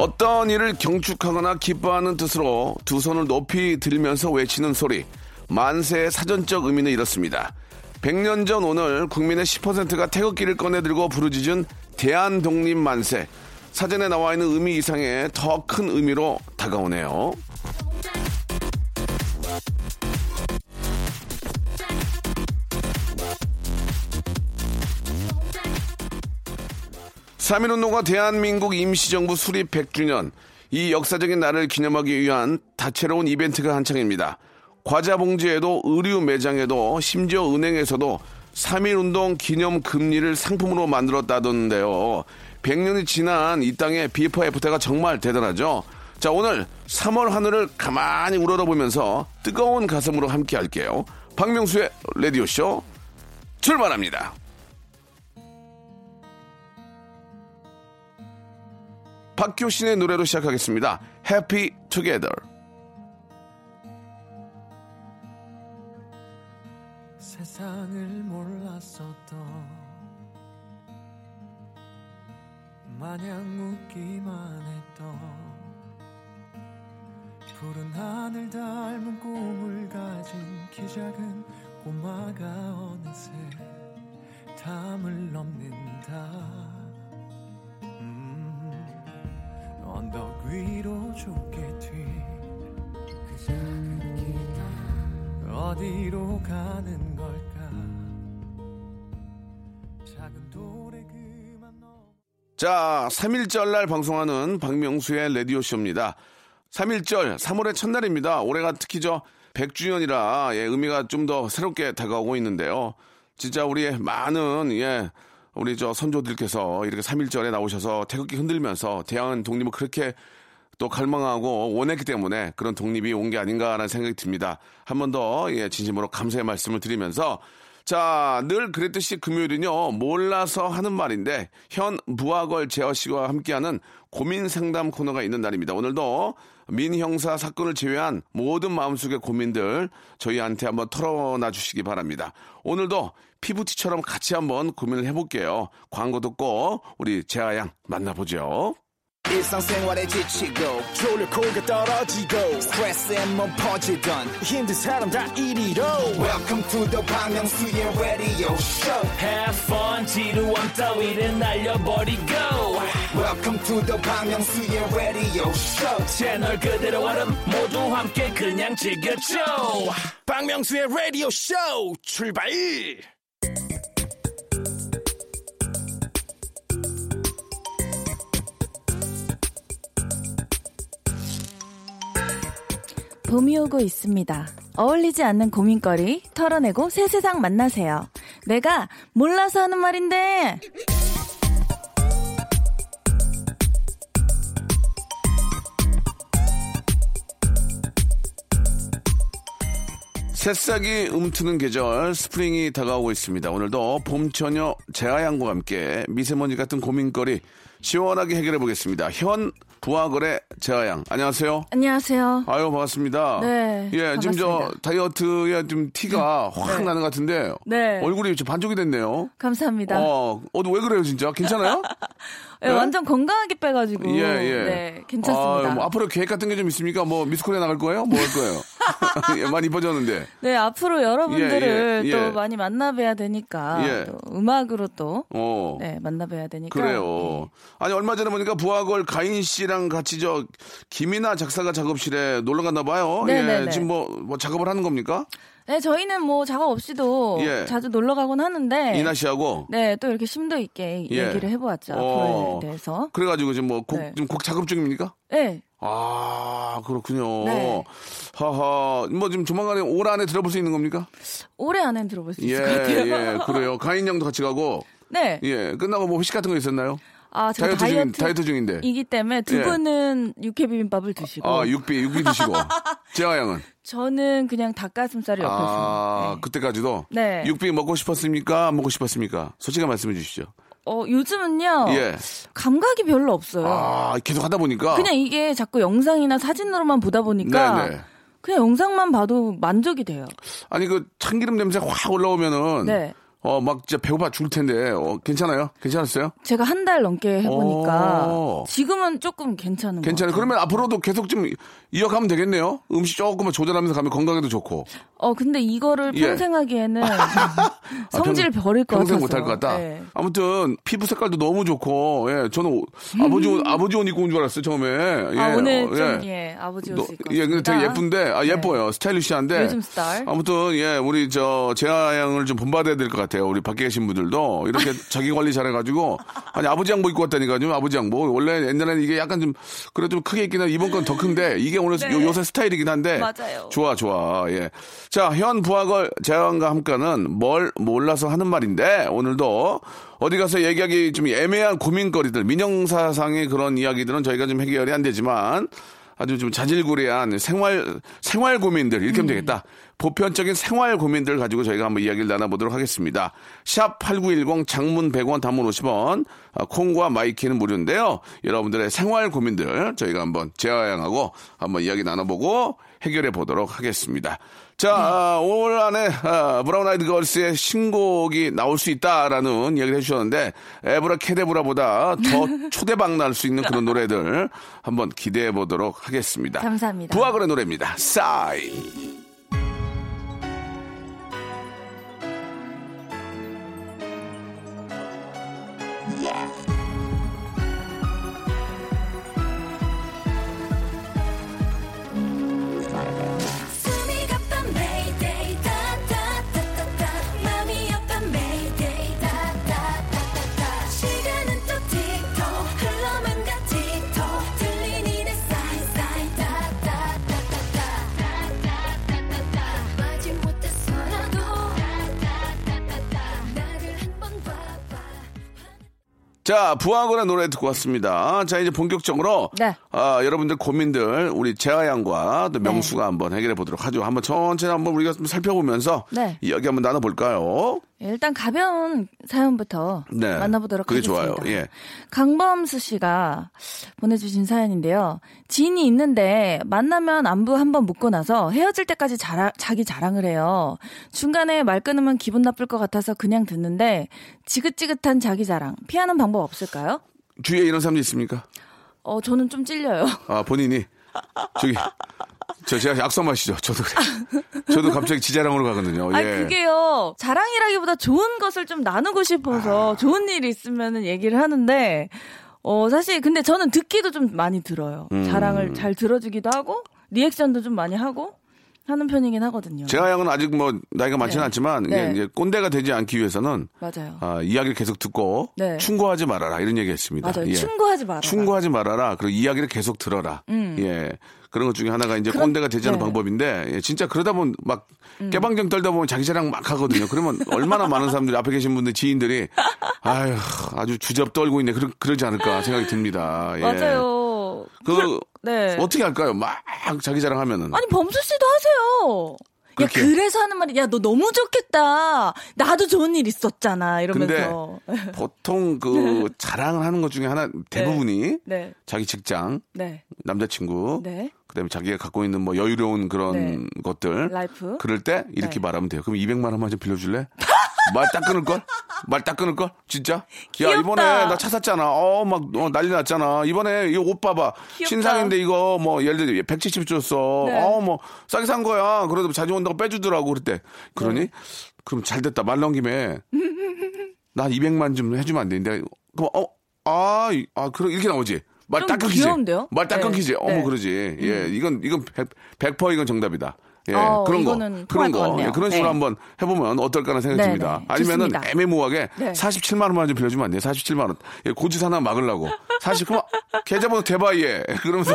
어떤 일을 경축하거나 기뻐하는 뜻으로 두 손을 높이 들면서 외치는 소리. 만세의 사전적 의미는 이렇습니다. 100년 전 오늘 국민의 10%가 태극기를 꺼내들고 부르짖은 대한독립 만세. 사전에 나와 있는 의미 이상의 더 큰 의미로 다가오네요. 3.1운동과 대한민국 임시정부 수립 100주년, 이 역사적인 날을 기념하기 위한 다채로운 이벤트가 한창입니다. 과자 봉지에도 의류 매장에도 심지어 은행에서도 3.1운동 기념 금리를 상품으로 만들었다던데요. 100년이 지난 이 땅의 비파 애프터가 정말 대단하죠. 자, 오늘 3월 하늘을 가만히 우러러보면서 뜨거운 가슴으로 함께 할게요. 박명수의 라디오쇼 출발합니다. 박효신의 노래로 시작하겠습니다. Happy Together. 세상을 몰랐었던 마냥 웃기만 했던 푸른 하늘 닮은 꿈을 가진 키 작은 꼬마가 어느새 담을 넘는다 언덕 위로 좁게 튄그 작은 길 어디로 가는 걸까 작은 돌에 그만 넘 자, 3일절 날 방송하는 박명수의 라디오쇼입니다. 3일절, 3월의 첫날입니다. 올해가 특히 저 100주년이라 예, 의미가 좀 더 새롭게 다가오고 있는데요. 진짜 우리의 많은 예, 우리 저 선조들께서 이렇게 3일절에 나오셔서 태극기 흔들면서 대한 독립을 그렇게 또 갈망하고 원했기 때문에 그런 독립이 온 게 아닌가라는 생각이 듭니다. 한 번 더 예, 진심으로 감사의 말씀을 드리면서 자, 늘 그랬듯이 금요일은요, 몰라서 하는 말인데, 현 부하걸 제어 씨와 함께하는 고민 상담 코너가 있는 날입니다. 오늘도 민 형사 사건을 제외한 모든 마음속의 고민들 저희한테 한번 털어놔 주시기 바랍니다. 오늘도 피부티처럼 같이 한번 고민을 해볼게요. 광고 듣고 우리 재하양 만나보죠. 일상생활에 지치고, 졸려 코가 떨어지고, 스트레스에 몸 퍼지던, 힘든 사람 다 이리로. welcome to the Bang Myung-soo's radio show Have fun 지루함 따위를 날려버리고 welcome to the Bang Myung-soo's radio show 채널 그대로 얼음 모두 함께 그냥 즐겨줘 박명수의 라디오 쇼 출발 봄이 오고 있습니다. 어울리지 않는 고민거리 털어내고 새 세상 만나세요. 내가 몰라서 하는 말인데 새싹이 움트는 계절 스프링이 다가오고 있습니다. 오늘도 봄처녀 재하양과 함께 미세먼지 같은 고민거리 시원하게 해결해 보겠습니다. 현 부하거래 재하양 안녕하세요. 안녕하세요. 아유 반갑습니다. 네, 예, 지금 저 반갑습니다. 다이어트에 좀 티가 확 네. 나는 것 같은데 네. 얼굴이 좀 반쪽이 됐네요. 감사합니다. 어, 어 왜 그래요 진짜? 괜찮아요? 네, 네? 완전 건강하게 빼가지고 예, 예. 네, 괜찮습니다. 아, 뭐 앞으로 계획 같은 게 좀 있습니까? 뭐 미스코리아 나갈 거예요? 뭐 할 거예요? 예, 많이 이뻐졌는데. 네, 앞으로 여러분들을 예, 예, 또 예. 많이 만나뵈야 되니까 예. 또 음악으로 또 어. 네, 만나뵈야 되니까 그래요. 아니 얼마 전에 보니까 부하걸 가인 씨랑 같이 저 김이나 작사가 작업실에 놀러 갔나 봐요. 예, 네네네. 지금 뭐, 뭐 작업을 하는 겁니까? 네, 저희는 뭐 작업 없이도 예. 자주 놀러 가곤 하는데 이나 씨하고. 네, 또 이렇게 심도 있게 예. 얘기를 해보았죠. 어. 앞으로에 대해서. 그래가지고 지금 뭐 곡, 네. 지금 곡 작업 중입니까? 네, 아, 그렇군요. 네. 하하. 뭐 지금 조만간에 올 안에 들어볼 수 있는 겁니까? 올해 안엔 들어볼 수 예, 있을 것 같아요. 예, 그래요. 가인 양도 같이 가고. 네. 예, 끝나고 뭐 회식 같은 거 있었나요? 아, 제가 다이어트, 중, 다이어트 다이어트 중인데. 이기 때문에 두 예. 분은 육회 비빔밥을 드시고 아, 육비, 육비 드시고. 재하 양은? 저는 그냥 닭가슴살을 옆에서. 아, 네. 그때까지도? 네. 육비 먹고 싶었습니까? 안 먹고 싶었습니까? 솔직히 말씀해 주시죠. 어, 요즘은요. 예. 감각이 별로 없어요. 아, 계속 하다 보니까. 그냥 이게 자꾸 영상이나 사진으로만 보다 보니까 네네. 그냥 영상만 봐도 만족이 돼요. 아니, 그 참기름 냄새 확 올라오면은. 네. 어, 막 진짜 배고파 죽을 텐데. 어, 괜찮아요? 괜찮았어요? 제가 한 달 넘게 해보니까 오. 지금은 조금 괜찮은 거 괜찮아요. 그러면 앞으로도 계속 좀 이어가면 되겠네요. 음식 조금만 조절하면서 가면 건강에도 좋고. 어 근데 이거를 예. 평생 하기에는 성질 아, 평- 버릴 것 평생 같아서. 못할 것 같다. 네. 아무튼 피부 색깔도 너무 좋고, 예, 저는 오- 아버지 옷, 아버지 옷 입고 온 줄 알았어요 처음에. 예, 아 오늘 어, 좀 예, 아버지 너- 옷을 입고 예, 근데 되게. 예쁜데, 아, 네. 예뻐요. 스타일리시한데. 요즘 스타일. 아무튼, 예, 우리 저, 재하 양을 좀 본받아야 될 것 같아요. 우리 밖에 계신 분들도. 이렇게 자기 관리 잘해가지고. 아니, 아버지 양복 입고 왔다니까요. 아버지 양복. 원래 옛날에는 이게 약간 좀, 그래도 좀 크게 입긴 한 이번 건 더 큰데, 이게 오늘 네. 요, 요새 스타일이긴 한데. 맞아요. 좋아, 좋아. 예. 자, 현 부하걸 재han과 함께는 뭘 몰라서 하는 말인데, 오늘도 어디 가서 얘기하기 좀 애매한 고민거리들, 민영사상의 그런 이야기들은 저희가 좀 해결이 안 되지만, 아주 좀 자질구레한 생활, 생활 고민들, 이렇게 하면 되겠다. 보편적인 생활 고민들 가지고 저희가 한번 이야기를 나눠보도록 하겠습니다. 샵 8910 장문 100원 단문 50원, 아, 콩과 my K는 무료인데요. 여러분들의 생활 고민들 저희가 한번 재하양하고 한번 이야기 나눠보고 해결해 보도록 하겠습니다. 자, 아, 올 안에 아, 브라운 아이드 걸스의 신곡이 나올 수 있다라는 이야기를 해주셨는데 Abracadabra보다 더 초대박 날 수 있는 그런 노래들 한번 기대해 보도록 하겠습니다. 감사합니다. 브아걸의 노래입니다. 싸이. 자, 부하걸의 노래 듣고 왔습니다. 자, 이제 본격적으로 네. 아, 여러분들 고민들 우리 재하 양과 또 명수가 한번 해결해 보도록 하죠. 한번 천천히 한번 우리가 좀 살펴보면서 네. 이야기 한번 나눠 볼까요? 예, 일단 가벼운 사연부터 네. 만나보도록 그게 하겠습니다. 좋아요. 예. 강범수 씨가 보내주신 사연인데요. 지인이 있는데 만나면 안부 한번 묻고 나서 헤어질 때까지 자라, 자기 자랑을 해요. 중간에 말 끊으면 기분 나쁠 것 같아서 그냥 듣는데 지긋지긋한 자기 자랑 피하는 방법 없을까요? 주위에 이런 사람도 있습니까? 어 저는 좀 찔려요. 아, 본인이 저기 저 제가 약속 마시죠. 저도 그래. 저도 갑자기 지자랑으로 가거든요. 아 예. 그게요 자랑이라기보다 좋은 것을 좀 나누고 아. 싶어서 좋은 일이 있으면은 얘기를 하는데 어 사실 근데 저는 듣기도 좀 많이 들어요. 음. 자랑을 잘 들어주기도 하고 리액션도 좀 많이 하고 하는 편이긴 하거든요. 재하 양은 아직 뭐 나이가 많지는 네. 않지만 네. 이제 꼰대가 되지 않기 위해서는 맞아요. 아, 이야기를 계속 듣고 네. 충고하지 말아라 이런 얘기했습니다. 맞아요. 예. 충고하지 마라. 충고하지 말아라. 그리고 이야기를 계속 들어라. 예. 그런 것 중에 하나가 이제 그런- 꼰대가 되지 않는 네. 음. 방법인데, 예, 진짜 그러다 보면 막 깨방정 떨다 보면 자기 자랑 막 하거든요. 그러면 얼마나 많은 사람들이 앞에 계신 분들 지인들이 아유 아주 주접 떨고 있네. 그러, 그러지 않을까 생각이 듭니다. 예. 맞아요. 그 네. 어떻게 할까요? 막 자기 자랑하면은. 아니 범수 씨도 하세요. 야 그렇게. 그래서 하는 말이 야 너 너무 좋겠다. 나도 좋은 일 있었잖아 근데 이러면서. 보통 그 자랑을 하는 것 중에 하나 대부분이 네. 자기 직장, 네. 남자친구, 네. 그다음에 자기가 갖고 있는 뭐 여유로운 그런 네. 것들 life. 그럴 때 이렇게 네. 말하면 돼요. 그럼 200만 원만 좀 빌려줄래? 말 딱 끊을 걸? 말 딱 끊을 걸? 진짜? 야 귀엽다. 이번에 나 차 샀잖아. 어막 어, 난리 났잖아. 이번에 이 옷 봐봐. 귀엽다. 신상인데 이거 뭐 예를 들어 170 줬어. 네. 어뭐 싸게 산 거야. 그래도 자주 온다고 빼주더라고 그랬대. 그러니 네. 그럼 잘 됐다. 말 나온 김에 나 200만 좀 해주면 안 되는데. 그럼 어 아 아, 그럼 이렇게 나오지. 말좀딱 끊기지. 귀여운데요? 말딱 네. 끊기지. 어머 네. 그러지. 예, 이건 이건 100, 100% 이건 정답이다. 예, 어, 그런 거, 그런 거. 예, 그런 식으로 네. 한번 해보면 어떨까라는 생각이 네, 듭니다. 네. 아니면은 좋습니다. 애매모호하게 네. 47만 원만 좀 빌려주면 안 돼요? 47만 원. 예, 고지서 하나 막으려고. 40, 그럼 계좌번호 대바이에 그러면서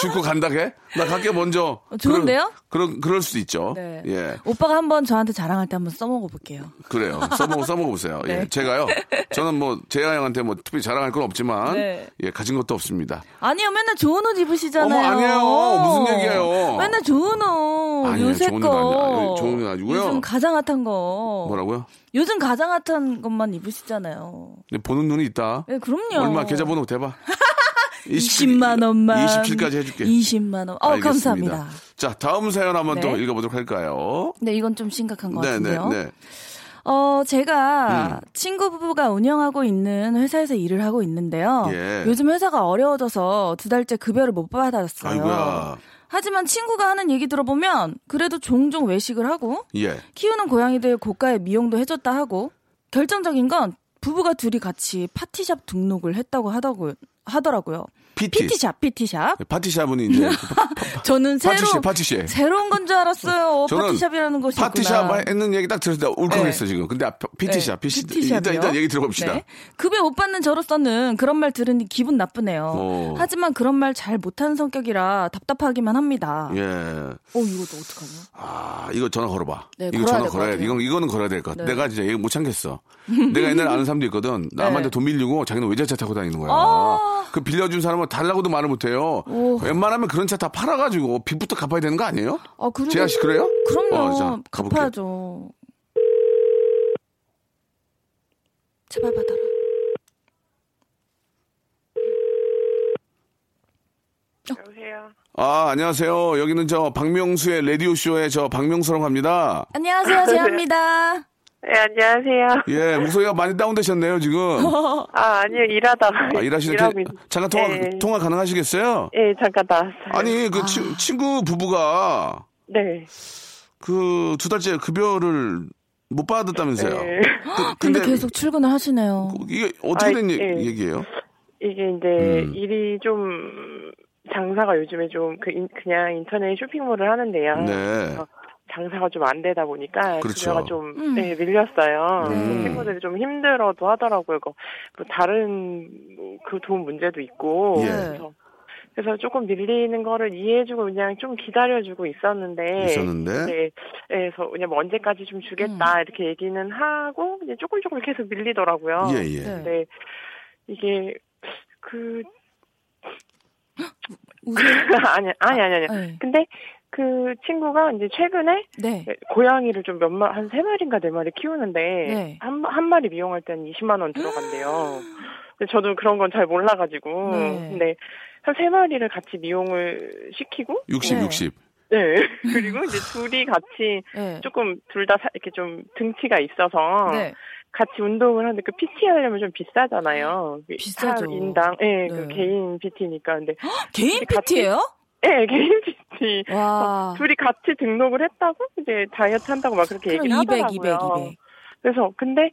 죽고 간다게? 나 갈게 먼저. 어, 좋은데요? 그런, 그럴 수도 있죠. 네. 예. 오빠가 한번 저한테 자랑할 때 한번 써먹어 볼게요. 그래요. 써먹어, 써먹어 보세요. 예. 네. 제가요. 저는 뭐, 재하 형한테 뭐, 특별히 자랑할 건 없지만, 네. 예, 가진 것도 없습니다. 아니요, 맨날 좋은 옷 입으시잖아요. 어머, 아니에요. 무슨 얘기예요? 맨날 좋은 옷. 아니에요, 요새 좋은 거. 옷 아니에요. 좋은 옷 아니고요. 요즘 가장 핫한 거. 뭐라고요? 요즘 가장 핫한 것만 입으시잖아요. 보는 눈이 있다. 네, 그럼요. 얼마 계좌번호 대봐. 20만 원만. 27까지 해줄게. 20만 원. 어, 알겠습니다. 감사합니다. 자, 다음 사연 한번 네. 또 읽어보도록 할까요? 네, 이건 좀 심각한 것 네, 네, 같은데요. 네. 어, 제가 음. 친구 부부가 운영하고 있는 회사에서 일을 하고 있는데요. 예. 요즘 회사가 어려워져서 두 달째 급여를 못 받았어요. 아이고야. 하지만 친구가 하는 얘기 들어보면 그래도 종종 외식을 하고 예. 키우는 고양이들 고가의 미용도 해줬다 하고 결정적인 건 부부가 둘이 같이 파티샵 등록을 했다고 하더고, 하더라고요. PT. PT샵, PT샵. 파티샵은 이제 저는 새로 파티시, 파티시. 새로운 건 줄 알았어요. 저는 파티샵이라는 것이 파티샵. 했는 얘기 딱 들었을 때 울컥했어 네. 지금. 근데 아, PT샵, 네, PT, PT샵이요? 일단 일단 얘기 들어봅시다. 네. 급여 못 받는 저로서는 그런 말 들으니 기분 나쁘네요. 오. 하지만 그런 말 잘 못하는 성격이라 답답하기만 합니다. 예. 어, 이것도 어떡하냐? 아, 이거 전화 걸어봐. 네, 이거 전화 걸어야 돼. 이건 이거는 걸어야 될 것 같아. 네. 내가 진짜 얘기 못 참겠어. 내가 옛날에 아는 사람도 있거든. 남한테 네. 돈 빌리고 자기는 외제차 타고 다니는 거야. 아. 그 빌려준 사람은 달라고도 말을 못해요. 오. 웬만하면 그런 차 다 팔아가지고 빚부터 갚아야 되는 거 아니에요? 아, 그리고 재하 씨 그래요? 그럼요. 어, 자. 갚아야죠. 제발 받아라. 여보세요. 아, 안녕하세요. 여기는 저 박명수의 라디오 쇼의 저 박명수라고 합니다. 안녕하세요, 재합니다. 네, 안녕하세요. 예, 목소리가 많이 다운되셨네요, 지금. 아, 아니요, 일하다가. 아, 일하시는 일하고 게 있... 잠깐 통화, 네. 통화 가능하시겠어요? 예, 잠깐 나왔어요. 아니, 그 친- 친구 부부가 네. 그 두 달째 급여를 못 받았다면서요. 네. 그, 근데 계속 출근을 하시네요. 이게 어떻게 된 아, 얘- 예. 얘기예요? 이게 이제 음. 일이 좀, 장사가 요즘에 좀 그, 인- 그냥 인터넷 쇼핑몰을 하는데요. 네. 장사가 좀 안 되다 보니까 그렇죠. 급여가 좀 음. 네, 밀렸어요. 음. 친구들이 좀 힘들어도 하더라고요. 그, 뭐 다른 그 돈 문제도 있고. 예. 그래서, 그래서 조금 밀리는 거를 이해해주고 그냥 좀 기다려주고 있었는데. 있었는데 네, 그래서 그냥 뭐 언제까지 좀 주겠다 이렇게 얘기는 하고 이제 조금 조금 계속 밀리더라고요. 예, 예. 네. 근데 이게 그? 아니 아니 아니 아니. 네. 근데 그 친구가 이제 최근에 네. 고양이를 좀 몇 마, 한세 마리인가 네 마리 키우는데, 네. 한, 한 마리 미용할 때는 20만 원 들어간대요. 근데 저도 그런 건 잘 몰라가지고, 네. 근데 한 세 마리를 같이 미용을 시키고, 60, 네. 60. 네. 그리고 이제 둘이 같이 네. 조금 둘 다 이렇게 좀 등치가 있어서, 네. 같이 운동을 하는데 그 PT 하려면 좀 비싸잖아요. 그 비싸죠. 한 인당, 예, 네. 그 개인 PT니까. 근데, 개인 같이- PT예요? 예, 개인 PT. 와. 둘이 같이 등록을 했다고 이제 다이어트 한다고 막 그렇게 얘기를 200, 하더라고요. 200, 200. 그래서 근데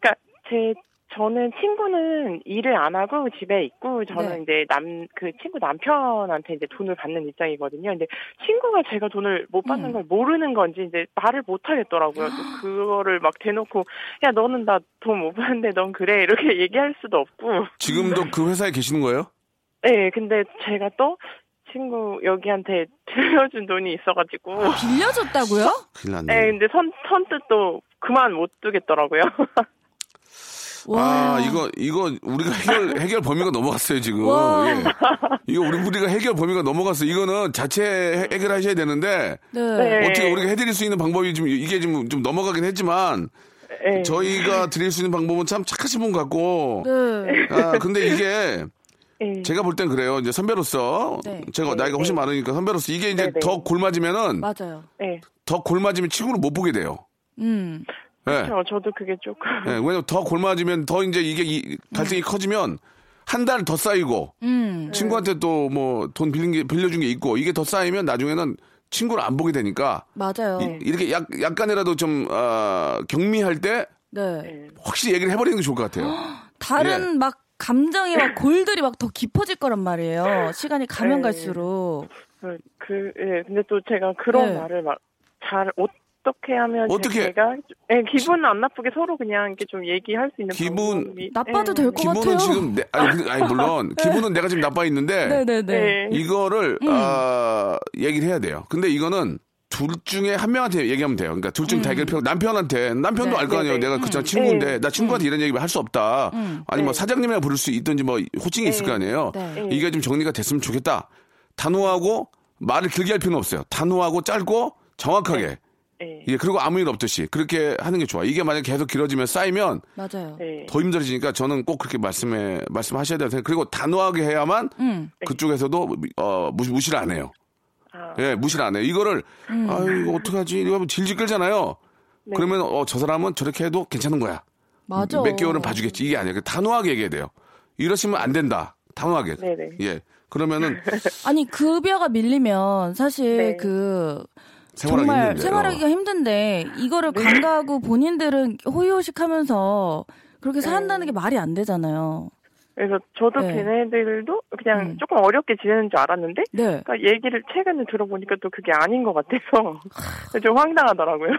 그러니까 제 저는 친구는 일을 안 하고 집에 있고 저는 네. 이제 남 그 친구 남편한테 이제 돈을 받는 입장이거든요. 근데 친구가 제가 돈을 못 받는 음. 걸 모르는 건지 이제 말을 못 하겠더라고요. 또 그거를 막 대놓고 야 너는 나 돈 못 받는데 넌 그래 이렇게 얘기할 수도 없고. 지금도 그 회사에 계시는 거예요? 네, 근데 제가 또 친구 여기한테 빌려준 돈이 있어가지고. 빌려줬다고요? 큰일 났네. 네, 근데 선, 선뜻 또 그만 못 두겠더라고요. 아, 이거, 이거, 우리가 해결, 해결 범위가 넘어갔어요, 지금. 와. 예. 이거 우리, 우리가 해결 범위가 넘어갔어. 이거는 자체 해- 해결하셔야 되는데, 네. 네. 어떻게 우리가 해드릴 수 있는 방법이 좀, 이게 좀, 좀 넘어가긴 했지만, 네. 저희가 드릴 수 있는 방법은 참 착하신 분 같고, 네. 아, 근데 이게, 네. 제가 볼 땐 그래요. 이제 선배로서, 네. 제가 네, 나이가 훨씬 네. 많으니까 선배로서 이게 이제 네, 네. 더 골맞으면은, 맞아요. 네. 더 골맞으면 친구를 못 보게 돼요. 음. 예. 저, 저도 그게 조금. 예, 왜냐면 더 골맞으면 더 이제 이게 이- 갈등이 커지면 한 달 더 쌓이고 음. 친구한테 또 뭐 돈 빌린 게 빌려준 게 있고 이게 더 쌓이면 나중에는 친구를 안 보게 되니까 맞아요. 이, 렇게 약, 약간이라도 좀 어, 경미할 때 네. 네. 확실히 얘기를 해버리는 게 좋을 것 같아요. 다른 예. 막 감정이 막 골들이 막 더 깊어질 거란 말이에요. 시간이 가면 네. 갈수록. 그, 그, 예, 근데 또 제가 그런 네. 말을 막잘못 어떻게 하면 어떻게? 제가 네, 기분 안 나쁘게 서로 그냥 이렇게 좀 얘기할 수 있는 기분- 방법이- 나빠도 네. 될것 같아요. 기분은 지금 내, 아니, 근데- 아니 물론 기분은 내가 지금 나빠 있는데 네네네. 네. 이거를 아, 얘기를 해야 돼요. 근데 이거는 둘 중에 한 명한테 얘기하면 돼요. 그러니까 둘중다 해결 필요 남편한테 남편도 네. 알거 아니에요. 네, 네. 내가 그냥 친구인데 네. 나 친구한테 이런 얘기 할 수 없다. 아니 뭐 네. 사장님이라 부를 수 있든지 뭐 호칭이 있을 거 아니에요. 네. 이게 좀 정리가 됐으면 좋겠다. 단호하고 말을 길게 할 필요는 없어요. 단호하고 짧고 정확하게. 네. 예, 그리고 아무 일 없듯이 그렇게 하는 게 좋아. 이게 만약 에 계속 길어지면 쌓이면 맞아요. 네. 더 힘들어지니까 저는 꼭 그렇게 말씀해 말씀하셔야 돼요. 그리고 단호하게 해야만 음. 그쪽에서도 어 무시, 무시를 안 해요. 아, 예, 무시를 안 해요. 이거를 음. 아유 이거 어떡하지? 이거 하면 질질 끌잖아요. 네. 그러면 어 저 사람은 저렇게 해도 괜찮은 거야. 맞아. 몇 개월은 봐주겠지. 이게 아니에요. 단호하게 얘기해야 돼요. 이러시면 안 된다. 단호하게. 네네. 예. 그러면은 아니 급여가 밀리면 사실 네. 그 생활하기 정말 힘든데요. 생활하기가 힘든데 이거를 네. 간과하고 본인들은 호의호식하면서 그렇게 산다는 게 말이 안 되잖아요. 그래서 저도 네. 걔네들도 그냥 음. 조금 어렵게 지내는 줄 알았는데 네. 그러니까 얘기를 최근에 들어보니까 또 그게 아닌 것 같아서 좀 황당하더라고요.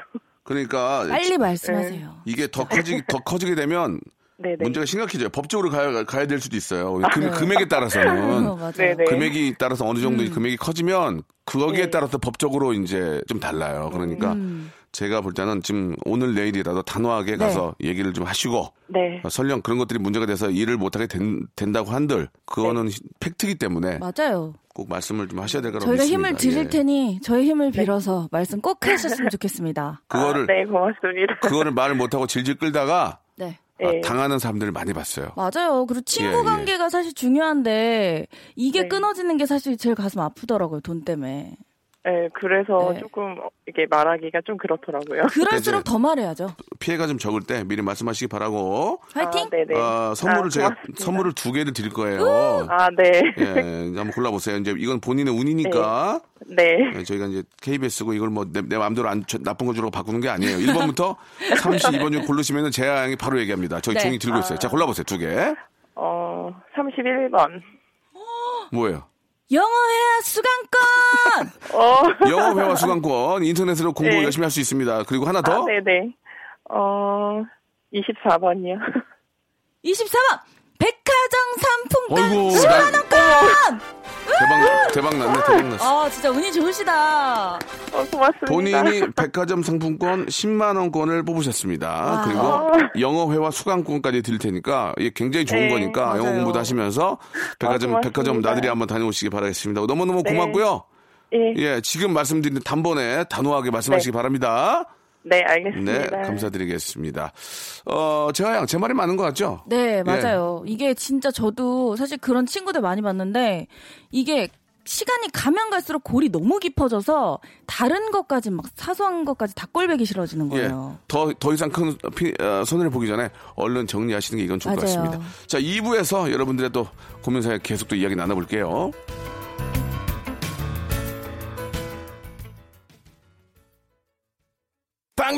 그러니까 빨리 말씀하세요. 이게 더 커지 더 커지게 되면 네네. 문제가 심각해져요. 법적으로 가야, 가야 될 수도 있어요. 금, 네. 금액에 어, 따라서는 맞아요. 네네. 금액이 따라서 어느 정도 의 금액이 커지면 거기에 네. 따라서 법적으로 이제 좀 달라요. 그러니까 음. 제가 볼 때는 지금 오늘 내일이라도 단호하게 네. 가서 얘기를 좀 하시고 네. 어, 설령 그런 것들이 문제가 돼서 일을 못하게 된, 된다고 한들 그거는 팩트기 때문에 맞아요. 꼭 말씀을 좀 하셔야 될 거라고 저희가 믿습니다. 힘을 드릴 예. 테니 저희 힘을 빌어서 말씀 꼭 하셨으면 좋겠습니다. 그거를 아, 네, 고맙습니다. 그거를 말을 못하고 질질 끌다가 네. 아, 네. 당하는 사람들을 많이 봤어요. 맞아요. 그리고 친구 예, 예. 관계가 사실 중요한데 이게 네. 끊어지는 게 사실 제일 가슴 아프더라고요. 돈 때문에. 네, 그래서 네. 조금 이게 말하기가 좀 그렇더라고요. 그럴수록 더 말해야죠. 피해가 좀 적을 때 미리 말씀하시기 바라고 화이팅! 아, 네네. 어, 선물을 아, 제가 고맙습니다. 선물을 두 개를 드릴 거예요. 아, 네. 예, 이제 한번 골라보세요. 이제 이건 본인의 운이니까 네. 예, 저희가 이제 KBS고 이걸 뭐내 마음대로 안, 저- 나쁜 거 주라고 바꾸는 게 아니에요. 1번부터 32번 중 고르시면 제가 양이 바로 얘기합니다. 저희 네. 종이 들고 있어요. 자, 골라보세요. 두 개. 어, 31번. 뭐예요? 영어회화 수강권! 어, 영어 회화 수강권 인터넷으로 공부 네. 열심히 할 수 있습니다. 그리고 하나 아, 더. 네네. 어, 24번이요. 24번! 백화점 상품권 어이구, 10만 원권! 대박 대박 났네. 대박 났어. 아, 진짜 운이 좋으시다. 어, 고맙습니다. 본인이 백화점 상품권 10만 원권을 뽑으셨습니다. 와. 그리고 영어 회화 수강권까지 드릴 테니까 이게 굉장히 좋은 네, 거니까 영어 맞아요. 공부도 하시면서 백화점 아. 백화점 나들이 한번 다녀오시기 바라겠습니다. 너무너무 네. 고맙고요. 예. 예, 지금 말씀드린 단번에 단호하게 말씀하시기 바랍니다. 네, 네, 알겠습니다. 감사드리겠습니다. 어, 제가 양, 제 말이 맞는 것 같죠? 네, 맞아요. 이게 진짜 저도 사실 그런 친구들 많이 봤는데 이게 시간이 가면 갈수록 골이 너무 깊어져서 다른 것까지 막 사소한 것까지 다 꼴배기 싫어지는 예. 거예요. 더, 더 이상 큰 피- 어, 손해를 보기 전에 얼른 정리하시는 게 이건 좋을 것 맞아요. 같습니다. 자, 2부에서 여러분들의 또 고민사에 계속 또 이야기 나눠볼게요.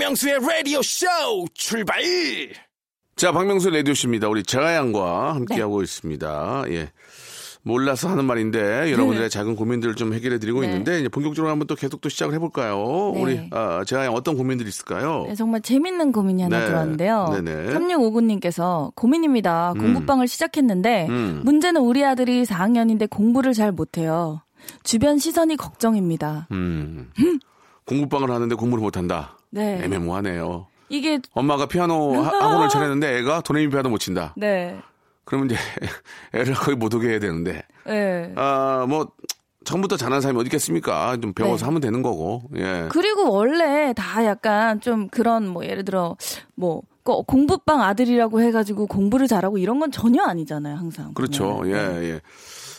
박명수의 라디오 쇼 출발 자, 박명수 레디오씨입니다. 우리 재하양과 네. 함께하고 있습니다. 예. 몰라서 하는 말인데 여러분들의 작은 고민들을 좀 해결해 드리고 네. 있는데 이제 본격적으로 한번 또 계속 또 시작을 해볼까요? 네. 우리 아, 재하양 어떤 고민들이 있을까요? 네, 정말 재밌는 고민이 하나 네. 들어왔는데요. 네네. 3659님께서 고민입니다. 공부방을 시작했는데 음. 문제는 우리 아들이 4학년인데 공부를 잘 못해요. 주변 시선이 걱정입니다. 음. 공부방을 하는데 공부를 못한다. 네. 애매모하네요. 이게 엄마가 피아노 하- 학원을 차렸는데 애가 도레미 피아노 못 친다. 네. 그러면 이제 애를 거의 못 오게 해야 되는데 네. 아뭐 처음부터 잘하는 사람이 어디 있겠습니까? 좀 배워서 네. 하면 되는 거고. 예. 그리고 원래 다 약간 좀 그런 뭐 예를 들어 뭐 거- 공부방 아들이라고 해가지고 공부를 잘하고 이런 건 전혀 아니잖아요, 항상. 그렇죠. 보면은. 예, 네. 예.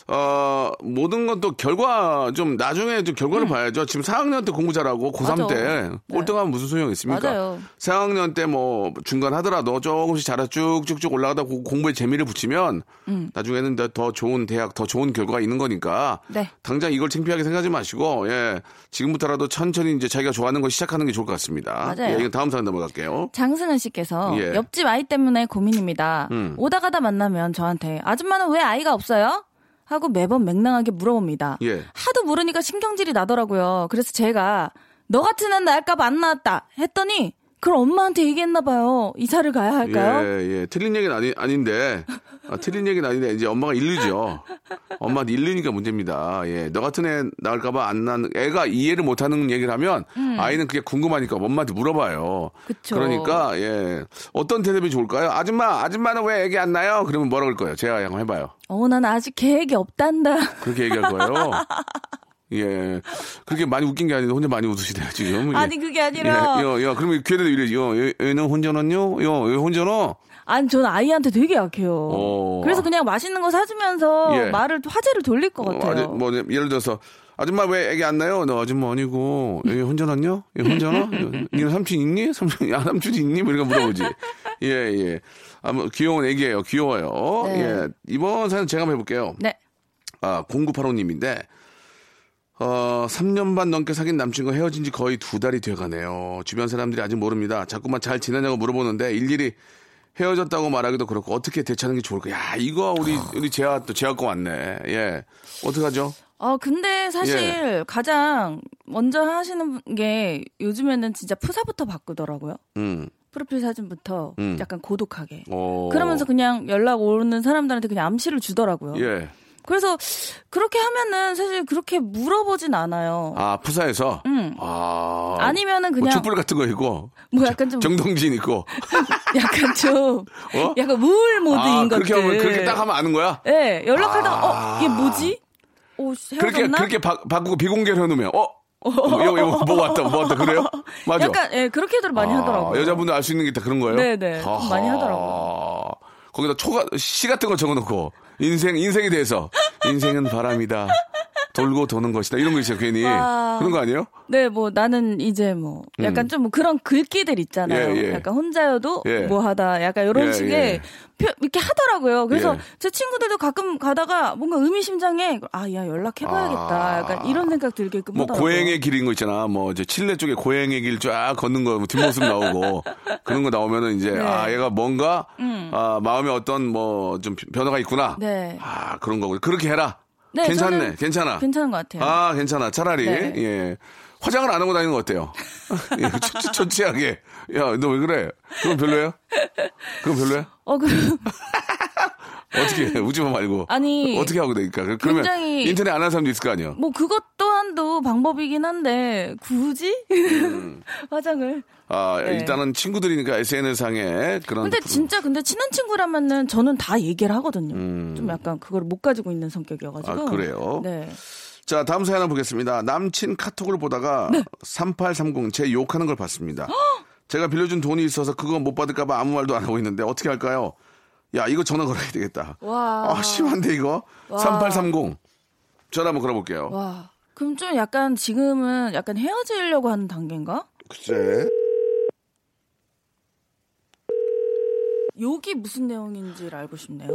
어, 모든 건 또 결과, 좀 나중에 좀 결과를 봐야죠. 지금 4학년 때 공부 잘하고 고3 음. 맞아. 때 네. 꼴등하면 무슨 소용이 있습니까? 맞아요. 4학년 때 뭐 중간 하더라도 조금씩 잘해 쭉쭉쭉 올라가다 고- 공부에 재미를 붙이면 음. 나중에는 더- 더 좋은 대학, 더 좋은 결과가 있는 거니까 네. 당장 이걸 창피하게 생각하지 마시고 예. 지금부터라도 천천히 이제 자기가 좋아하는 거 시작하는 게 좋을 것 같습니다. 맞아요. 예, 다음 사연 넘어갈게요. 장승은 씨께서 예. 옆집 아이 때문에 고민입니다. 음. 오다 가다 만나면 저한테 아줌마는 왜 아이가 없어요? 하고 매번 맹랑하게 물어봅니다. 예. 하도 물으니까 신경질이 나더라고요. 그래서 제가 너 같은 애는 날까봐 안 나왔다 했더니 그럼 엄마한테 얘기했나 봐요. 이사를 가야 할까요? 예, 예. 틀린 얘기는 아니, 아닌데, 아, 틀린 얘기는 아닌데, 이제 엄마가 일르죠. 엄마한테 일르니까 문제입니다. 예. 너 같은 애 나올까봐 안 난, 애가 이해를 못하는 얘기를 하면, 아이는 그게 궁금하니까 엄마한테 물어봐요. 음. 그쵸. 그러니까, 예. 어떤 대답이 좋을까요? 아줌마, 아줌마는 왜 애기 안 나요? 그러면 뭐라 그럴 거예요? 제가 한번 해봐요. 어, 난 아직 계획이 없단다. 그렇게 얘기할 거예요. 예. 그렇게 많이 웃긴 게 아닌데 혼자 많이 웃으시네요, 지금. 예. 아니 그게 아니라 예, 야, 야, 그러면 귀에도 이래, 요, 얘- 얘는 혼자는요? 요, 얘 혼자는? 아니 저는 아이한테 되게 약해요. 오. 그래서 그냥 맛있는 거 사주면서 예. 말을 화제를 돌릴 것 어, 같아요. 아주 뭐 예를 들어서 아줌마 왜 애기 안 나요? 너 아줌마 아니고 얘 혼자 났냐? 얘 혼자 나? 니는 삼촌 있니? 삼촌 야 삼촌 있니? 뭐 이런 거 물어보지. 예 예. 아무 귀여운 애기예요. 귀여워요. 네. 예 이번 사연 제가 한번 해볼게요. 네. 아 0985님인데 어 3년 반 넘게 사귄 남친과 헤어진 지 거의 두 달이 돼가네요. 주변 사람들이 아직 모릅니다. 자꾸만 잘 지내냐고 물어보는데 일일이 헤어졌다고 말하기도 그렇고 어떻게 대처하는 게 좋을까? 야 이거 우리 우리 재하 또 재하 거 왔네. 예 어떡하죠? 어 근데 사실 예. 가장 먼저 하시는 게 요즘에는 진짜 프사부터 바꾸더라고요. 음. 프로필 사진부터 음. 약간 고독하게. 어. 그러면서 그냥 연락 오는 사람들한테 그냥 암시를 주더라고요. 예. 그래서 그렇게 하면은 사실 그렇게 물어보진 않아요. 아 푸사에서. 음. 아. 아니면은 뭐 그냥 촛불 같은 거 있고. 뭐 약간 좀 정동진 있고. 약간 좀 어? 약간 우울 모드인 아, 것들. 그렇게 하면 그렇게 딱 하면 아는 거야. 예, 연락하다가 아. 어, 얘 뭐지? 오, 그렇게 헤어졌나? 그렇게 바, 바꾸고 비공개로 해놓으면 어. 이거 이거 뭐 왔다 뭐 왔다 그래요? 맞아. 약간 예, 그렇게들 많이 아, 하더라고요. 여자분들 알 수 있는 게 다 그런 거예요? 네네, 좀 많이. 하더라고요. 거기다 초가 시 같은 거 적어놓고 인생 인생에 대해서 인생은 바람이다. 돌고 도는 것이다. 이런 거 있어요, 괜히. 와. 그런 거 아니에요? 네, 뭐 나는 이제 뭐 약간 좀뭐 그런 글귀들 있잖아요. 음. 예, 예. 약간 혼자여도 예. 뭐 하다 약간 이런 예, 식의 예. 표- 이렇게 하더라고요. 그래서 예. 제 친구들도 가끔 가다가 뭔가 의미심장해. 아, 야 연락해봐야겠다. 아. 약간 이런 생각 들게끔 뭐 하더라고요. 고행의 길인 거 있잖아. 뭐 이제 칠레 쪽에 고행의 길 쫙 걷는 거뭐 뒷모습 나오고 그런 거 나오면은 이제 네. 아 얘가 뭔가 아 마음에 어떤 뭐 좀 변화가 있구나. 네. 아 그런 거고 그렇게 해라. 네, 괜찮네. 괜찮아. 괜찮은 것 같아요. 아 괜찮아. 차라리 네. 예. 화장을 안 하고 다니는 거 어때요? 예, 초- 초치하게. 야, 너 왜 그래? 그건 별로예요? 그건 별로야? 어, 그, 어떻게 해? 웃지 마 말고. 아니, 어떻게 하고 되니까? 그러면 굉장히- 인터넷 안 하는 사람도 있을 거 아니에요? 뭐 그것 또한도 방법이긴 한데 굳이 음. 화장을. 아, 네. 일단은 친구들이니까 SNS상에 그런. 근데 진짜 근데 친한 친구라면은 저는 다 얘기를 하거든요. 좀 약간 그걸 못 가지고 있는 성격이어가지고. 음. 아, 그래요? 네. 자, 다음 사연 한번 보겠습니다. 남친 카톡을 보다가 네. 3830 제 욕하는 걸 봤습니다. 제가 빌려준 돈이 있어서 그거 못 받을까봐 아무 말도 안 하고 있는데 어떻게 할까요? 야, 이거 전화 걸어야 되겠다. 와. 아, 심한데 이거? 3830. 전화 한번 걸어볼게요. 와. 그럼 좀 약간 지금은 약간 헤어지려고 하는 단계인가? 글쎄. 욕이 무슨 내용인지를 알고 싶네요.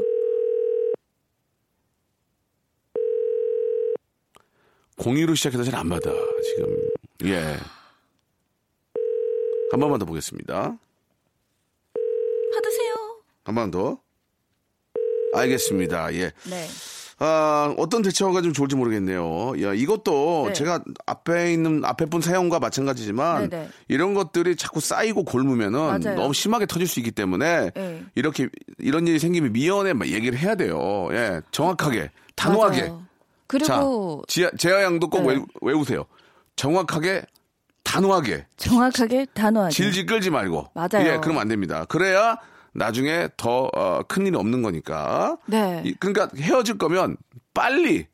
공유로 시작해서 잘 안 받아, 지금. 예. 한 번만 더 보겠습니다. 받으세요. 한 번 더. 알겠습니다. 예. 네. 아, 어떤 대처가 좀 좋을지 모르겠네요. 야, 이것도 네. 제가 앞에 있는, 앞에 분 사연과 마찬가지지만 네네. 이런 것들이 자꾸 쌓이고 골무면은 맞아요. 너무 심하게 터질 수 있기 때문에 네. 이렇게 이런 일이 생기면 미연에 막 얘기를 해야 돼요. 예. 정확하게, 단호하게. 맞아요. 그리고 자, 재하 양도 꼭 네. 외우, 외우세요. 정확하게, 단호하게, 정확하게 단호하게. 질질 끌지 말고. 맞아요. 예, 그러면 안 됩니다. 그래야 나중에 더, 어, 큰일이 없는 거니까. 네. 이- 그러니까 헤어질 거면 빨리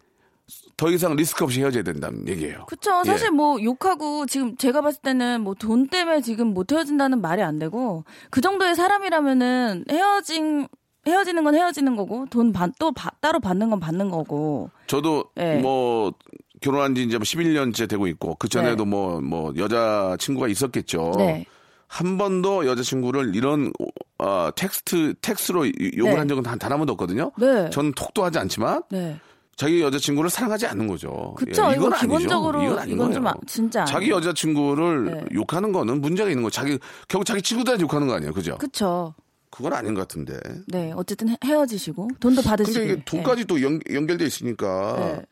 더 이상 리스크 없이 헤어져야 된다는 얘기예요. 그쵸. 예. 사실 뭐 욕하고 지금 제가 봤을 때는 뭐 돈 때문에 지금 못 헤어진다는 말이 안 되고 그 정도의 사람이라면은 헤어진 헤어지는 건 헤어지는 거고 돈또 따로 받는 건 받는 거고. 저도 예. 뭐 결혼한 지 이제 뭐 11년째 되고 있고 그 전에도 네. 뭐뭐 여자 친구가 있었겠죠. 네. 한 번도 여자친구를 이런 어, 텍스트 텍스로 욕을 네. 한 적은 단한 번도 없거든요. 네. 저는 톡도 하지 않지만 네. 자기 여자친구를 사랑하지 않는 거죠. 그쵸. 예, 이건 아니죠. 기본적으로 이건 아닌 이건 거예요. 좀 아- 진짜 자기 아니에요. 여자친구를 네. 욕하는 거는 문제가 있는 거. 자기 결국 자기 친구들한테 욕하는 거 아니에요, 그죠? 그쵸. 그건 아닌 것 같은데. 네. 어쨌든 헤- 헤어지시고 돈도 받으시고. 근데 이게 돈까지 또 연, 연결돼 있으니까 네.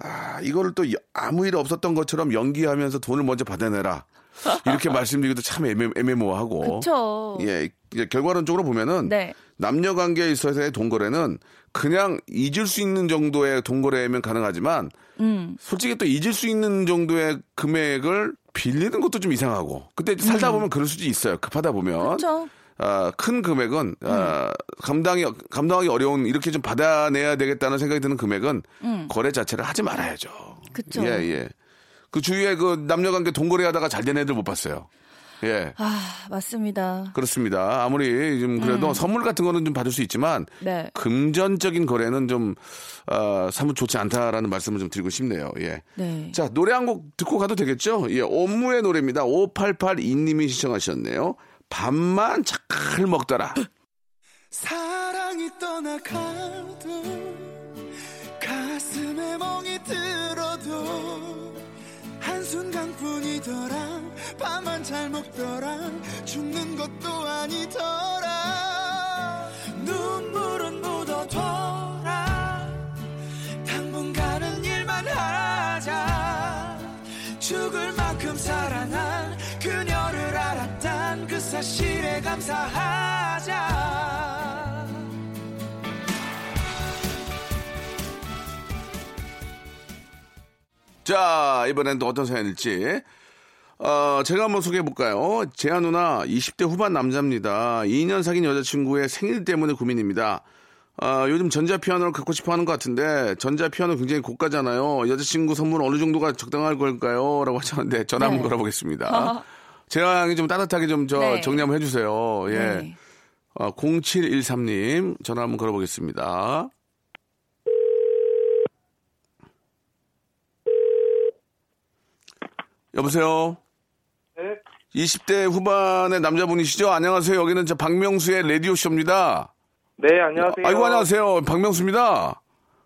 아, 이거를 또 여- 아무 일 없었던 것처럼 연기하면서 돈을 먼저 받아내라. 이렇게 말씀드리기도 참 애매, 애매모호하고. 그쵸. 예, 결과론적으로 보면은 네. 남녀 관계에 있어서의 돈거래는 그냥 잊을 수 있는 정도의 돈거래면 가능하지만 음. 솔직히 또 잊을 수 있는 정도의 금액을 빌리는 것도 좀 이상하고 그때 살다 보면 그럴 수도 있어요. 급하다 보면 음. 그쵸. 아, 큰 금액은 아, 감당이 감당하기 어려운 이렇게 좀 받아내야 되겠다는 생각이 드는 금액은 거래 자체를 하지 말아야죠. 음. 그쵸. 예, 예. 그 주위에 그 남녀 관계 돈거래 하다가 잘 된 애들 못 봤어요. 예. 아, 맞습니다. 그렇습니다. 아무리 좀 그래도 선물 같은 거는 좀 받을 수 있지만 네. 금전적인 거래는 좀 어, 사뭇 좋지 않다라는 말씀을 좀 드리고 싶네요. 예. 네. 자 노래 한 곡 듣고 가도 되겠죠? 예, 옴무의 노래입니다. 5882님이 시청하셨네요. 밥만 착칼 먹더라. 사랑이 떠나가도 가슴에 멍이 들어도 한 순간뿐이더라. 밥만 잘 먹더라. 죽는 것도 아니더라. 눈물은 묻어둬라. 당분간은 일만 하자. 죽을 만큼 사랑한 그녀를 알았단 그 사실에 감사하자 자 이번엔 또 어떤 사연일지. 어, 제가 한번 소개해 볼까요? 재한 누나 20대 후반 남자입니다. 2년 사귄 여자친구의 생일 때문에 고민입니다. 아, 요즘 전자 피아노를 갖고 싶어 하는 것 같은데, 전자 피아노 굉장히 고가잖아요. 여자친구 선물 어느 정도가 적당할 걸까요? 라고 하셨는데, 전화 한번 네. 걸어보겠습니다. 제가 양이 좀 따뜻하게 좀 저 네. 정리 한번 해주세요. 예. 네. 어, 0713님, 전화 한번 걸어보겠습니다. 여보세요? 네. 20대 후반의 남자분이시죠? 안녕하세요. 여기는 저 박명수의 라디오쇼입니다. 네, 안녕하세요. 아이고, 안녕하세요. 박명수입니다.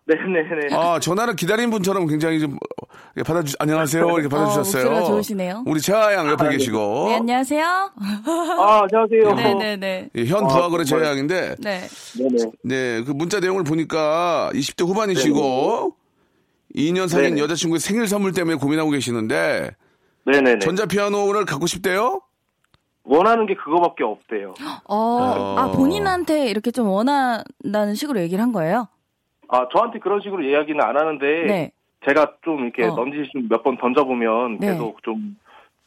네네네. 아, 전화를 기다린 분처럼 굉장히 좀 어, 받아주, 안녕하세요. 이렇게 받아주셨어요. 어, 목소리가 좋으시네요. 우리 재하양 옆에 계시고. 네, 안녕하세요. 아, 안녕하세요. 네네네. 예, 현 아, 부하거래 정말. 재하양인데, 네. 네네. 네, 그 문자 내용을 보니까 20대 후반이시고, 2년 사귄 네네. 여자친구의 생일 선물 때문에 고민하고 계시는데, 네네네. 전자 피아노를 갖고 싶대요? 원하는 게 그거밖에 없대요. 어, 아, 본인한테 이렇게 좀 원한다는 식으로 얘기를 한 거예요? 아, 저한테 그런 식으로 이야기는 안 하는데, 네. 제가 좀 이렇게 어. 넌지시 몇번 던져보면 네. 계속 좀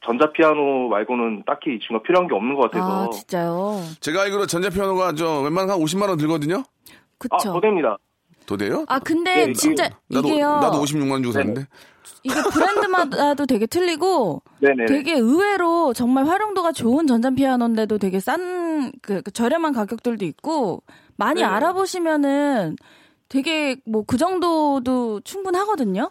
전자피아노 말고는 딱히 이 친구가 필요한 게 없는 것 같아서. 아, 진짜요? 제가 알기로 전자 피아노가 저 웬만한 한 50만원 들거든요? 아, 그쵸. 더 됩니다. 더 돼요? 아, 근데 네, 진짜 나도, 이게요. 나도 56만 원 주고 네네. 샀는데. 이게 브랜드마다도 되게 틀리고 네네. 되게 의외로 정말 활용도가 좋은 전자 피아노인데도 되게 싼 그 저렴한 가격들도 있고 많이 네네. 알아보시면은 되게 뭐 그 정도도 충분하거든요.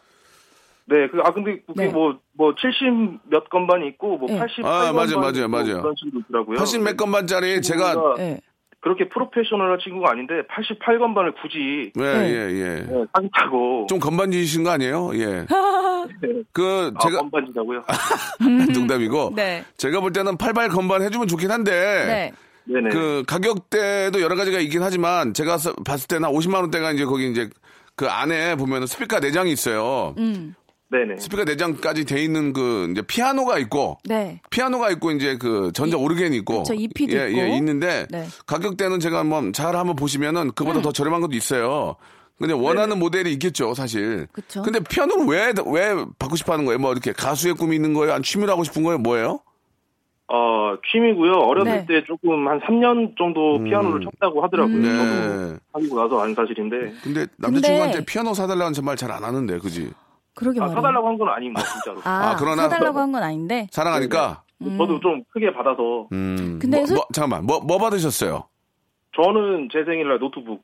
네, 그, 아, 근데 그게 네. 뭐, 뭐, 70 몇 건반이 있고, 뭐, 네. 88 아, 맞아요, 맞아요, 맞아요. 그런 식으로 있더라고요. 80 몇 건반짜리 제가, 예. 그렇게 프로페셔널한 친구가 아닌데, 88건반을 굳이, 예, 네. 예, 예. 네, 사겠다고. 좀 건반지신 거 아니에요? 예. 그, 아, 제가, 건반지다고요? 농담이고. 네. 제가 볼 때는 88 건반 해주면 좋긴 한데. 네. 네네. 그 가격대도 여러 가지가 있긴 하지만 제가 서- 봤을 때는 50만 원대가 이제 거기 이제 그 안에 보면은 스피커 내장이 있어요. 음. 네네. 스피커 내장까지 돼 있는 그 이제 피아노가 있고 네. 피아노가 있고 이제 그 전자 오르겐이 있고 그쵸, EP도 예, 있고. 예, 있는데 네. 가격대는 제가 한번 잘 한번 보시면은 그보다 더 저렴한 것도 있어요. 근데 원하는 모델이 있겠죠, 사실. 그쵸. 근데 피아노를 왜, 왜 받고 싶어 하는 거예요? 뭐 이렇게 가수의 꿈이 있는 거예요? 아니면 취미로 하고 싶은 거예요? 뭐예요? 어, 취미고요. 어렸을 네. 때 조금 한 3년 정도 피아노를 쳤다고 하더라고요. 네. 저도 사귀고 나서 안 사실인데. 근데 남자친구한테 근데- 피아노 사달라는 말 잘 안 하는데, 그지? 그러게 아, 말이에요. 사달라고 한 건 아닙니다, 진짜로. 아, 아, 그러나- 사달라고 한 건 아닌데. 사랑하니까? 저도 좀 크게 받아서. 음. 근데 뭐, 소- 뭐, 잠깐만, 뭐, 뭐 받으셨어요? 저는 제 생일날 노트북.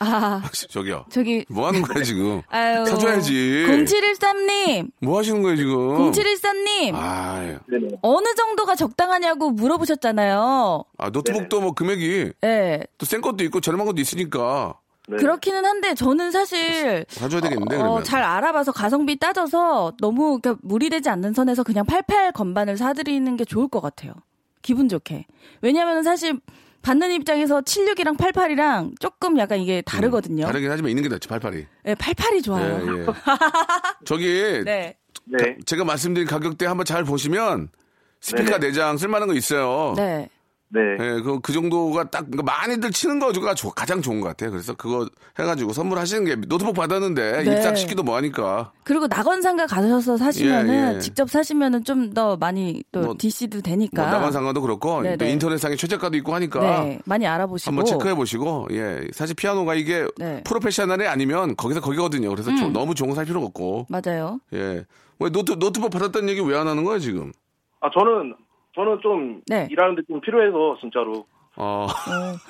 아, 저기요. 저기 뭐 하는 거야, 지금? 아유. 사줘야지. 0713님. 뭐 하시는 거예요, 지금? 0714님. 아, 예. 네네. 어느 정도가 적당하냐고 물어보셨잖아요. 아, 노트북도 뭐 금액이 예. 또센 것도 있고 저렴한 것도 있으니까 네. 그렇기는 한데 저는 사실 사줘야 되겠는데, 어, 그러면. 잘 알아봐서 가성비 따져서 너무 그러니까 무리되지 않는 선에서 그냥 88 건반을 사드리는 게 좋을 것 같아요. 기분 좋게. 왜냐하면 사실 받는 입장에서 76이랑 88이랑 조금 약간 이게 다르거든요. 다르긴 하지만 있는 게 낫지, 팔팔이. 네, 88이 좋아요. 예, 예. 저기 네. 네. 제가 말씀드린 가격대 한번 잘 보시면 스피커 네네. 내장 쓸만한 거 있어요. 네. 네. 예, 그, 그 정도가 딱, 그러니까 많이들 치는 거가 좋- 가장 좋은 것 같아요. 그래서 그거 해가지고 선물하시는 게 노트북 받았는데 네. 입사시키도 뭐하니까. 그리고 낙원상가 가셔서 사시면은 예, 예. 직접 사시면은 좀 더 많이 또 뭐, DC도 뭐 되니까. 나만상가도 그렇고 네네. 또 인터넷상에 최저가도 있고 하니까 네, 많이 알아보시고. 한번 체크해 보시고 예 사실 피아노가 이게 네. 프로페셔널이 아니면 거기서 거기거든요. 그래서 좀 너무 좋은 거 살 필요가 없고 맞아요. 예. 왜 노트 노트북 받았다는 얘기 왜 안 하는 거예요 지금? 아 저는 저는 좀 네. 일하는데 좀 필요해서 진짜로. 어.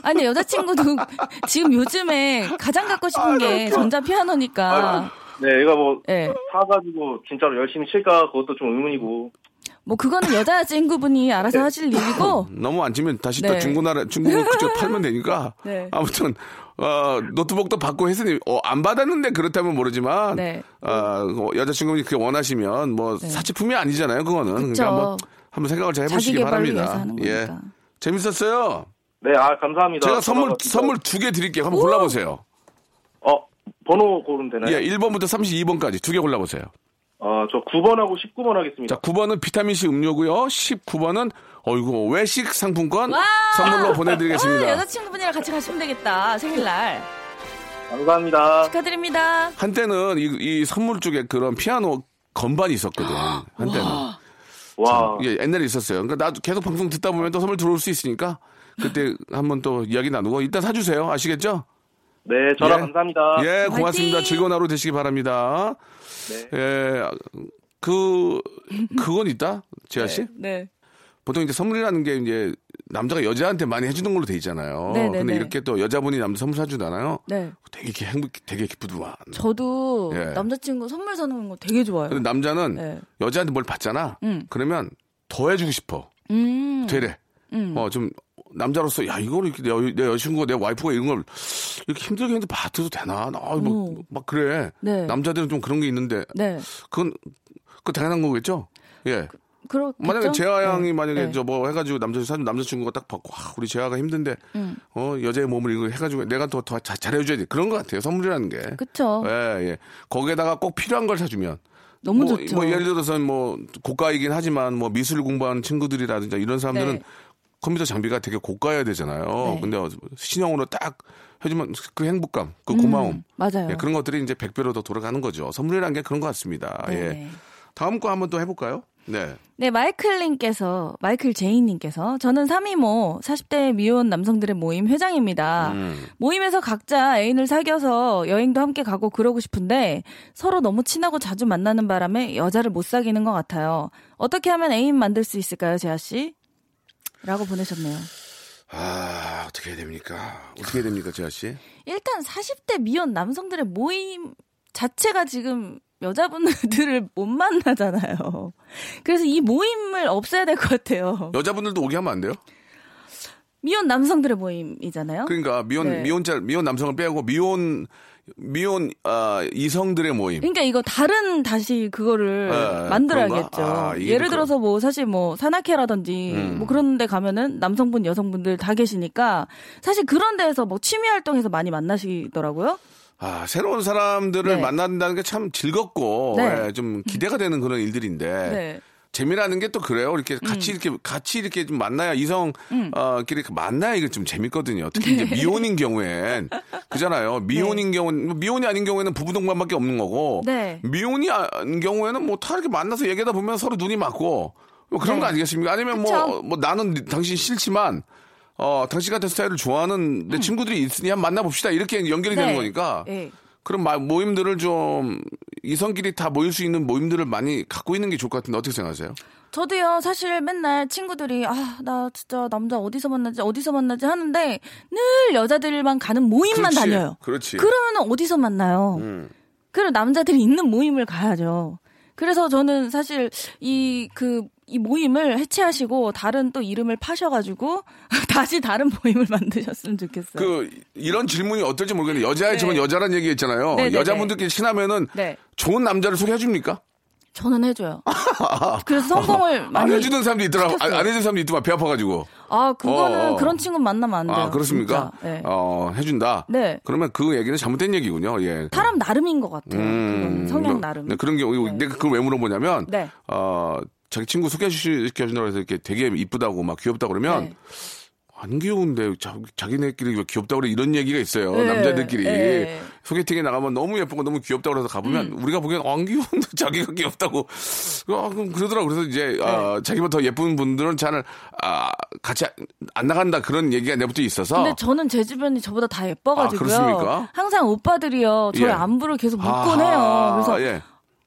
아니 여자친구도 지금 요즘에 가장 갖고 싶은 게 전자 피아노니까. 네, 얘가 뭐 예. 사가지고 진짜로 열심히 칠까 그것도 좀 의문이고. 뭐 그거는 여자 친구분이 알아서 하실 일이고. 너무 안 치면 다시 네. 또 중고나라 중국 그쪽 팔면 되니까 네. 아무튼 어, 노트북도 받고 했으니 어, 안 받았는데 그렇다면 모르지만 네. 어, 그 여자 친구분이 그렇게 원하시면 뭐 사치품이 아니잖아요 그거는 그쵸. 그러니까 한번 한번 생각을 잘 해보시기 바랍니다. 예, 거니까. 재밌었어요. 네, 아 감사합니다. 제가 선물 선물 두 개 드릴게요. 한번 골라보세요. 어 번호 고르면 되나요? 예, 1번부터 32번까지 두 개 골라보세요. 어 저 9번하고 19번 하겠습니다. 자, 9번은 비타민C 음료고요. 19번은 어이구 외식 상품권 와! 선물로 아, 보내드리겠습니다. 여자친구분이랑 같이 가시면 되겠다. 생일날. 감사합니다. 축하드립니다. 한때는 이, 이 선물 쪽에 그런 피아노 건반이 있었거든. 한때는. 와. 예, 옛날에 있었어요. 그러니까 나도 계속 방송 듣다 보면 또 선물 들어올 수 있으니까 그때 한번 또 이야기 나누고 이따 사주세요. 아시겠죠? 네, 전화 예. 감사합니다. 예, 고맙습니다. 화이팅! 즐거운 하루 되시기 바랍니다. 네. 예, 그, 그건 있다? 지아 씨? 네. 보통 이제 선물이라는 게 이제 남자가 여자한테 많이 해주는 걸로 돼 있잖아요. 네, 네, 근데 네. 이렇게 또 여자분이 남자 선물 사주잖아요. 네. 되게 기- 행복, 되게 기쁘더만. 저도 예. 남자친구 선물 사는 거 되게 좋아요. 근데 남자는 네. 여자한테 뭘 받잖아. 음. 그러면 더 해주고 싶어. 음. 되래. 음. 어, 좀, 남자로서, 야, 이거를 이렇게 내, 여- 내 여자친구가 내 와이프가 이런 걸 이렇게 힘들게 했는데 받아도 되나? 아, 뭐, 오. 막 그래. 네. 남자들은 좀 그런 게 있는데, 네. 그건, 그건 당연한 거겠죠? 예. 그 렇겠죠? 만약에 재하 양이 네. 만약에 네. 저뭐 해가지고 남자 사람 남자친구가 딱 받고 와, 우리 재하가 힘든데 음. 어 여자의 몸을 이거 해가지고 내가 더 더 잘해줘야 돼 그런 것 같아요 선물이라는 게. 그쵸. 예, 예. 거기에다가 꼭 필요한 걸 사주면. 너무 뭐, 좋죠. 뭐 예를 들어서 뭐 고가이긴 하지만 뭐 미술 공부하는 친구들이라든지 이런 사람들은 네. 컴퓨터 장비가 되게 고가여야 되잖아요. 네. 근데 어, 신형으로 딱 해주면 그 행복감, 그 고마움. 음, 맞아요. 예, 그런 것들이 이제 100배로 더 돌아가는 거죠. 선물이라는 게 그런 것 같습니다. 예. 네. 다음 거 한번 또 해볼까요? 네. 네, 마이클님께서, 마이클 제이님께서, 저는 3이모, 40대 미혼 남성들의 모임 회장입니다. 음. 모임에서 각자 애인을 사귀어서 여행도 함께 가고 그러고 싶은데, 서로 너무 친하고 자주 만나는 바람에 여자를 못 사귀는 것 같아요. 어떻게 하면 애인 만들 수 있을까요, 재하씨? 라고 보내셨네요. 아, 어떻게 해야 됩니까? 어떻게 해야 됩니까, 재하 씨? 일단 40대 미혼 남성들의 모임 자체가 지금 여자분들을 못 만나잖아요. 그래서 이 모임을 없애야 될 것 같아요. 여자분들도 오게 하면 안 돼요? 미혼 남성들의 모임이잖아요. 그러니까 미혼 네. 미혼자 미혼 남성을 빼고 미혼 미혼 아, 이성들의 모임. 그러니까 이거 다른 다시 그거를 네, 만들어야겠죠. 아, 예를 그- 들어서 뭐 사실 뭐 산악회라든지 음. 뭐 그런 데 가면은 남성분 여성분들 다 계시니까 사실 그런 데에서 뭐 취미 활동에서 많이 만나시더라고요. 아, 새로운 사람들을 네. 만난다는 게 참 즐겁고 네. 예, 좀 기대가 되는 그런 일들인데 네. 음. 재미라는 게 또 그래요. 이렇게 같이 이렇게 같이 이렇게 좀 만나야 이성 어, 끼리 만나야 이게 좀 재밌거든요. 특히 네. 이제 미혼인 경우엔 그잖아요. 미혼인 경우는 미혼이 아닌 경우에는 부부 동반밖에 없는 거고 네. 미혼이 아닌 경우에는 뭐 다 이렇게 만나서 얘기하다 보면 서로 눈이 맞고 뭐 그런 네. 거 아니겠습니까? 아니면 뭐 그쵸. 뭐 나는 당신 싫지만 어 당신 같은 스타일을 좋아하는 내 친구들이 있으니 한번 만나봅시다 이렇게 연결이 되는 음. 네. 거니까 네. 그런 마- 모임들을 좀 이성끼리 다 모일 수 있는 모임들을 많이 갖고 있는 게 좋을 것 같은데 어떻게 생각하세요? 저도요, 사실 맨날 친구들이, 아, 나 진짜 남자 어디서 만나지, 어디서 만나지 하는데, 늘 여자들만 가는 모임만 그렇지, 다녀요. 그렇지. 그러면 어디서 만나요? 음. 그럼 남자들이 있는 모임을 가야죠. 그래서 저는 사실 이, 그, 이 모임을 해체하시고 다른 또 이름을 파셔가지고 다시 다른 모임을 만드셨으면 좋겠어요. 그 이런 질문이 어떨지 모르겠는데 여자의 네. 저는 여자란 얘기 했잖아요. 네, 네, 여자분들끼리 친하면은 네. 좋은 남자를 소개해 줍니까? 저는 해줘요. 그래서 성공을 안 많이. 해주는 사람도 있더라고. 안. 안 해주는 사람도 있더만 배 아파가지고. 아, 그거는 어, 어. 그런 친구 만나면 안 돼요. 아, 그렇습니까? 네. 어, 해준다? 네. 그러면 그 얘기는 잘못된 얘기군요, 예. 사람 나름인 것 같아요. 음, 성향 뭐, 나름. 네, 그런 경우, 네. 내가 그걸 왜 물어보냐면, 네. 어, 자기 친구 소개시켜준다고 해서 이렇게 되게 이쁘다고 막 귀엽다고 그러면, 네. 안 귀여운데 자, 자기네끼리 왜 귀엽다고 그래 이런 얘기가 있어요 네, 남자들끼리 네. 소개팅에 나가면 너무 예쁘고 너무 귀엽다고 그래서 가보면 음. 우리가 보기엔 안 귀여운데 자기가 귀엽다고 아, 그럼 그러더라고 그래서 이제 네. 아, 자기보다 더 예쁜 분들은 잘 아, 같이 안 나간다 그런 얘기가 내부터 있어서 근데 저는 제 주변이 저보다 다 예뻐가지고요. 아, 그렇습니까? 항상 오빠들이요. 저의 예. 안부를 계속 묻곤 해요. 그래서 예.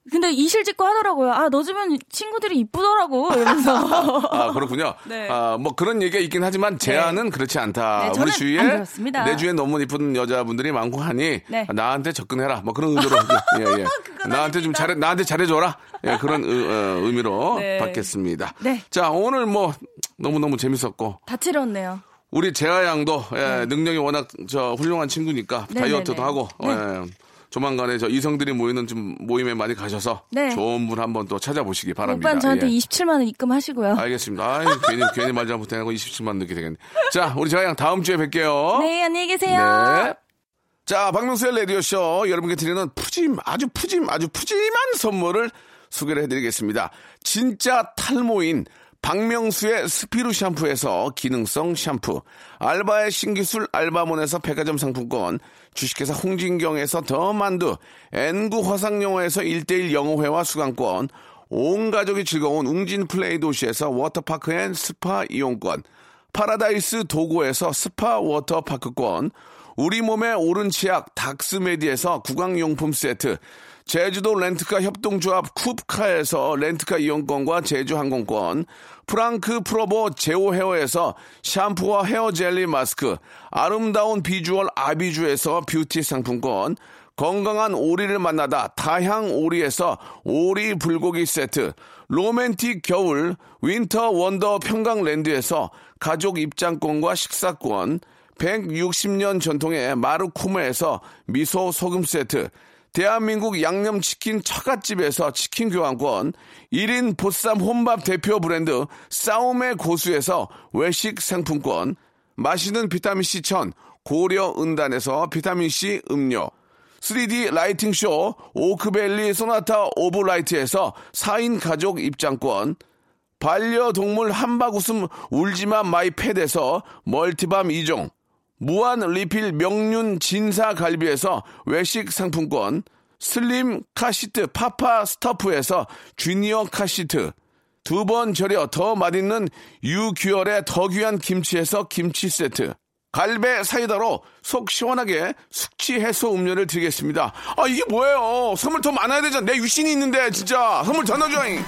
근데 이실직고 하더라고요. 아, 너 주변 친구들이 이쁘더라고. 이러면서. 아, 그렇군요. 네. 아, 뭐 그런 얘기가 있긴 하지만 제안은 그렇지 않다. 네, 우리 주위에. 내 주위에 너무 이쁜 여자분들이 많고 하니 네. 나한테 접근해라. 뭐 그런 의도로 예, 예. 나한테 좀 잘해 나한테 잘해 줘라. 예, 그런 의, 어, 의미로 네. 받겠습니다. 네. 자, 오늘 뭐 너무너무 재밌었고 다채로웠네요. 우리 재하 양도 예, 능력이 워낙 저 훌륭한 친구니까 네, 다이어트도 네, 네. 하고 네. 예, 조만간에 저 이성들이 모이는 좀 모임에 많이 가셔서 네. 좋은 분 한번 또 찾아보시기 바랍니다. 오빠는 저한테 예. 27만 원 입금하시고요. 알겠습니다. 아이, 괜히, 괜히 말 잘못해고 27만 넣게 되겠네. 자, 우리 자양 다음 주에 뵐게요. 네, 안녕히 계세요. 네. 자, 박명수의 라디오쇼 여러분께 드리는 푸짐, 아주 푸짐, 아주 푸짐한 선물을 소개를 해드리겠습니다. 진짜 탈모인 박명수의 스피루 샴푸에서 기능성 샴푸, 알바의 신기술 알바몬에서 백화점 상품권, 주식회사 홍진경에서 더 만두, N구 화상영어에서 1대1 영어회화 수강권, 온 가족이 즐거운 웅진 플레이 도시에서 워터파크 and 스파 이용권, 파라다이스 도고에서 스파 워터파크권, 우리 몸에 옳은 치약 닥스메디에서 구강용품 세트, 제주도 렌트카 협동조합 쿱카에서 렌트카 이용권과 제주 항공권, 프랑크 프로보 제오 헤어에서 샴푸와 헤어 젤리 마스크, 아름다운 비주얼 아비주에서 뷰티 상품권, 건강한 오리를 만나다 다향 오리에서 오리 불고기 세트, 로맨틱 겨울 winter wonder 평강랜드에서 가족 입장권과 식사권, 160년 전통의 마르코메에서 미소 소금 세트, 대한민국 양념치킨 처갓집에서 치킨 교환권, 1인 보쌈 혼밥 대표 브랜드 싸움의 고수에서 외식 상품권, 맛있는 비타민C 천 고려 은단에서 비타민C 음료, 3D lighting 쇼 오크밸리 Sonata of Light에서 4인 가족 입장권, 반려동물 한바구음 울지마 my pet에서 멀티밤 2종, 무한 리필 명륜 진사 갈비에서 외식 상품권, 슬림 카시트 파파 스타프에서 주니어 카시트, 두 번 절여 더 맛있는 유규열의 더 귀한 김치에서 김치 세트, 갈배 사이다로 속 시원하게 숙취 해소 음료를 드리겠습니다. 아, 이게 뭐예요? 선물 더 많아야 되잖아. 내 유신이 있는데, 진짜. 선물 더 넣어줘잉.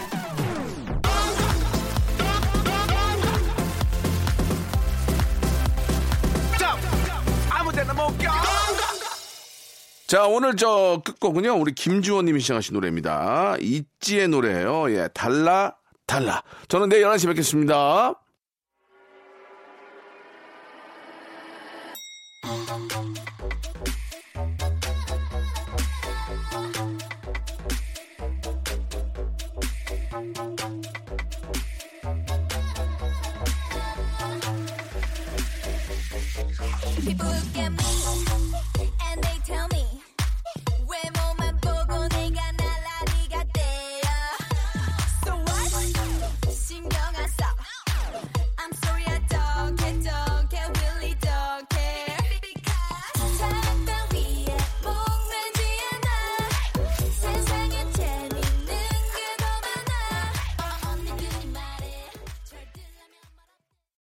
자, 오늘 저 끝곡은요, 우리 김주원님이 시청하신 노래입니다. 있지의 노래예요 예, 달라, 달라. 저는 내일 11시에 뵙겠습니다.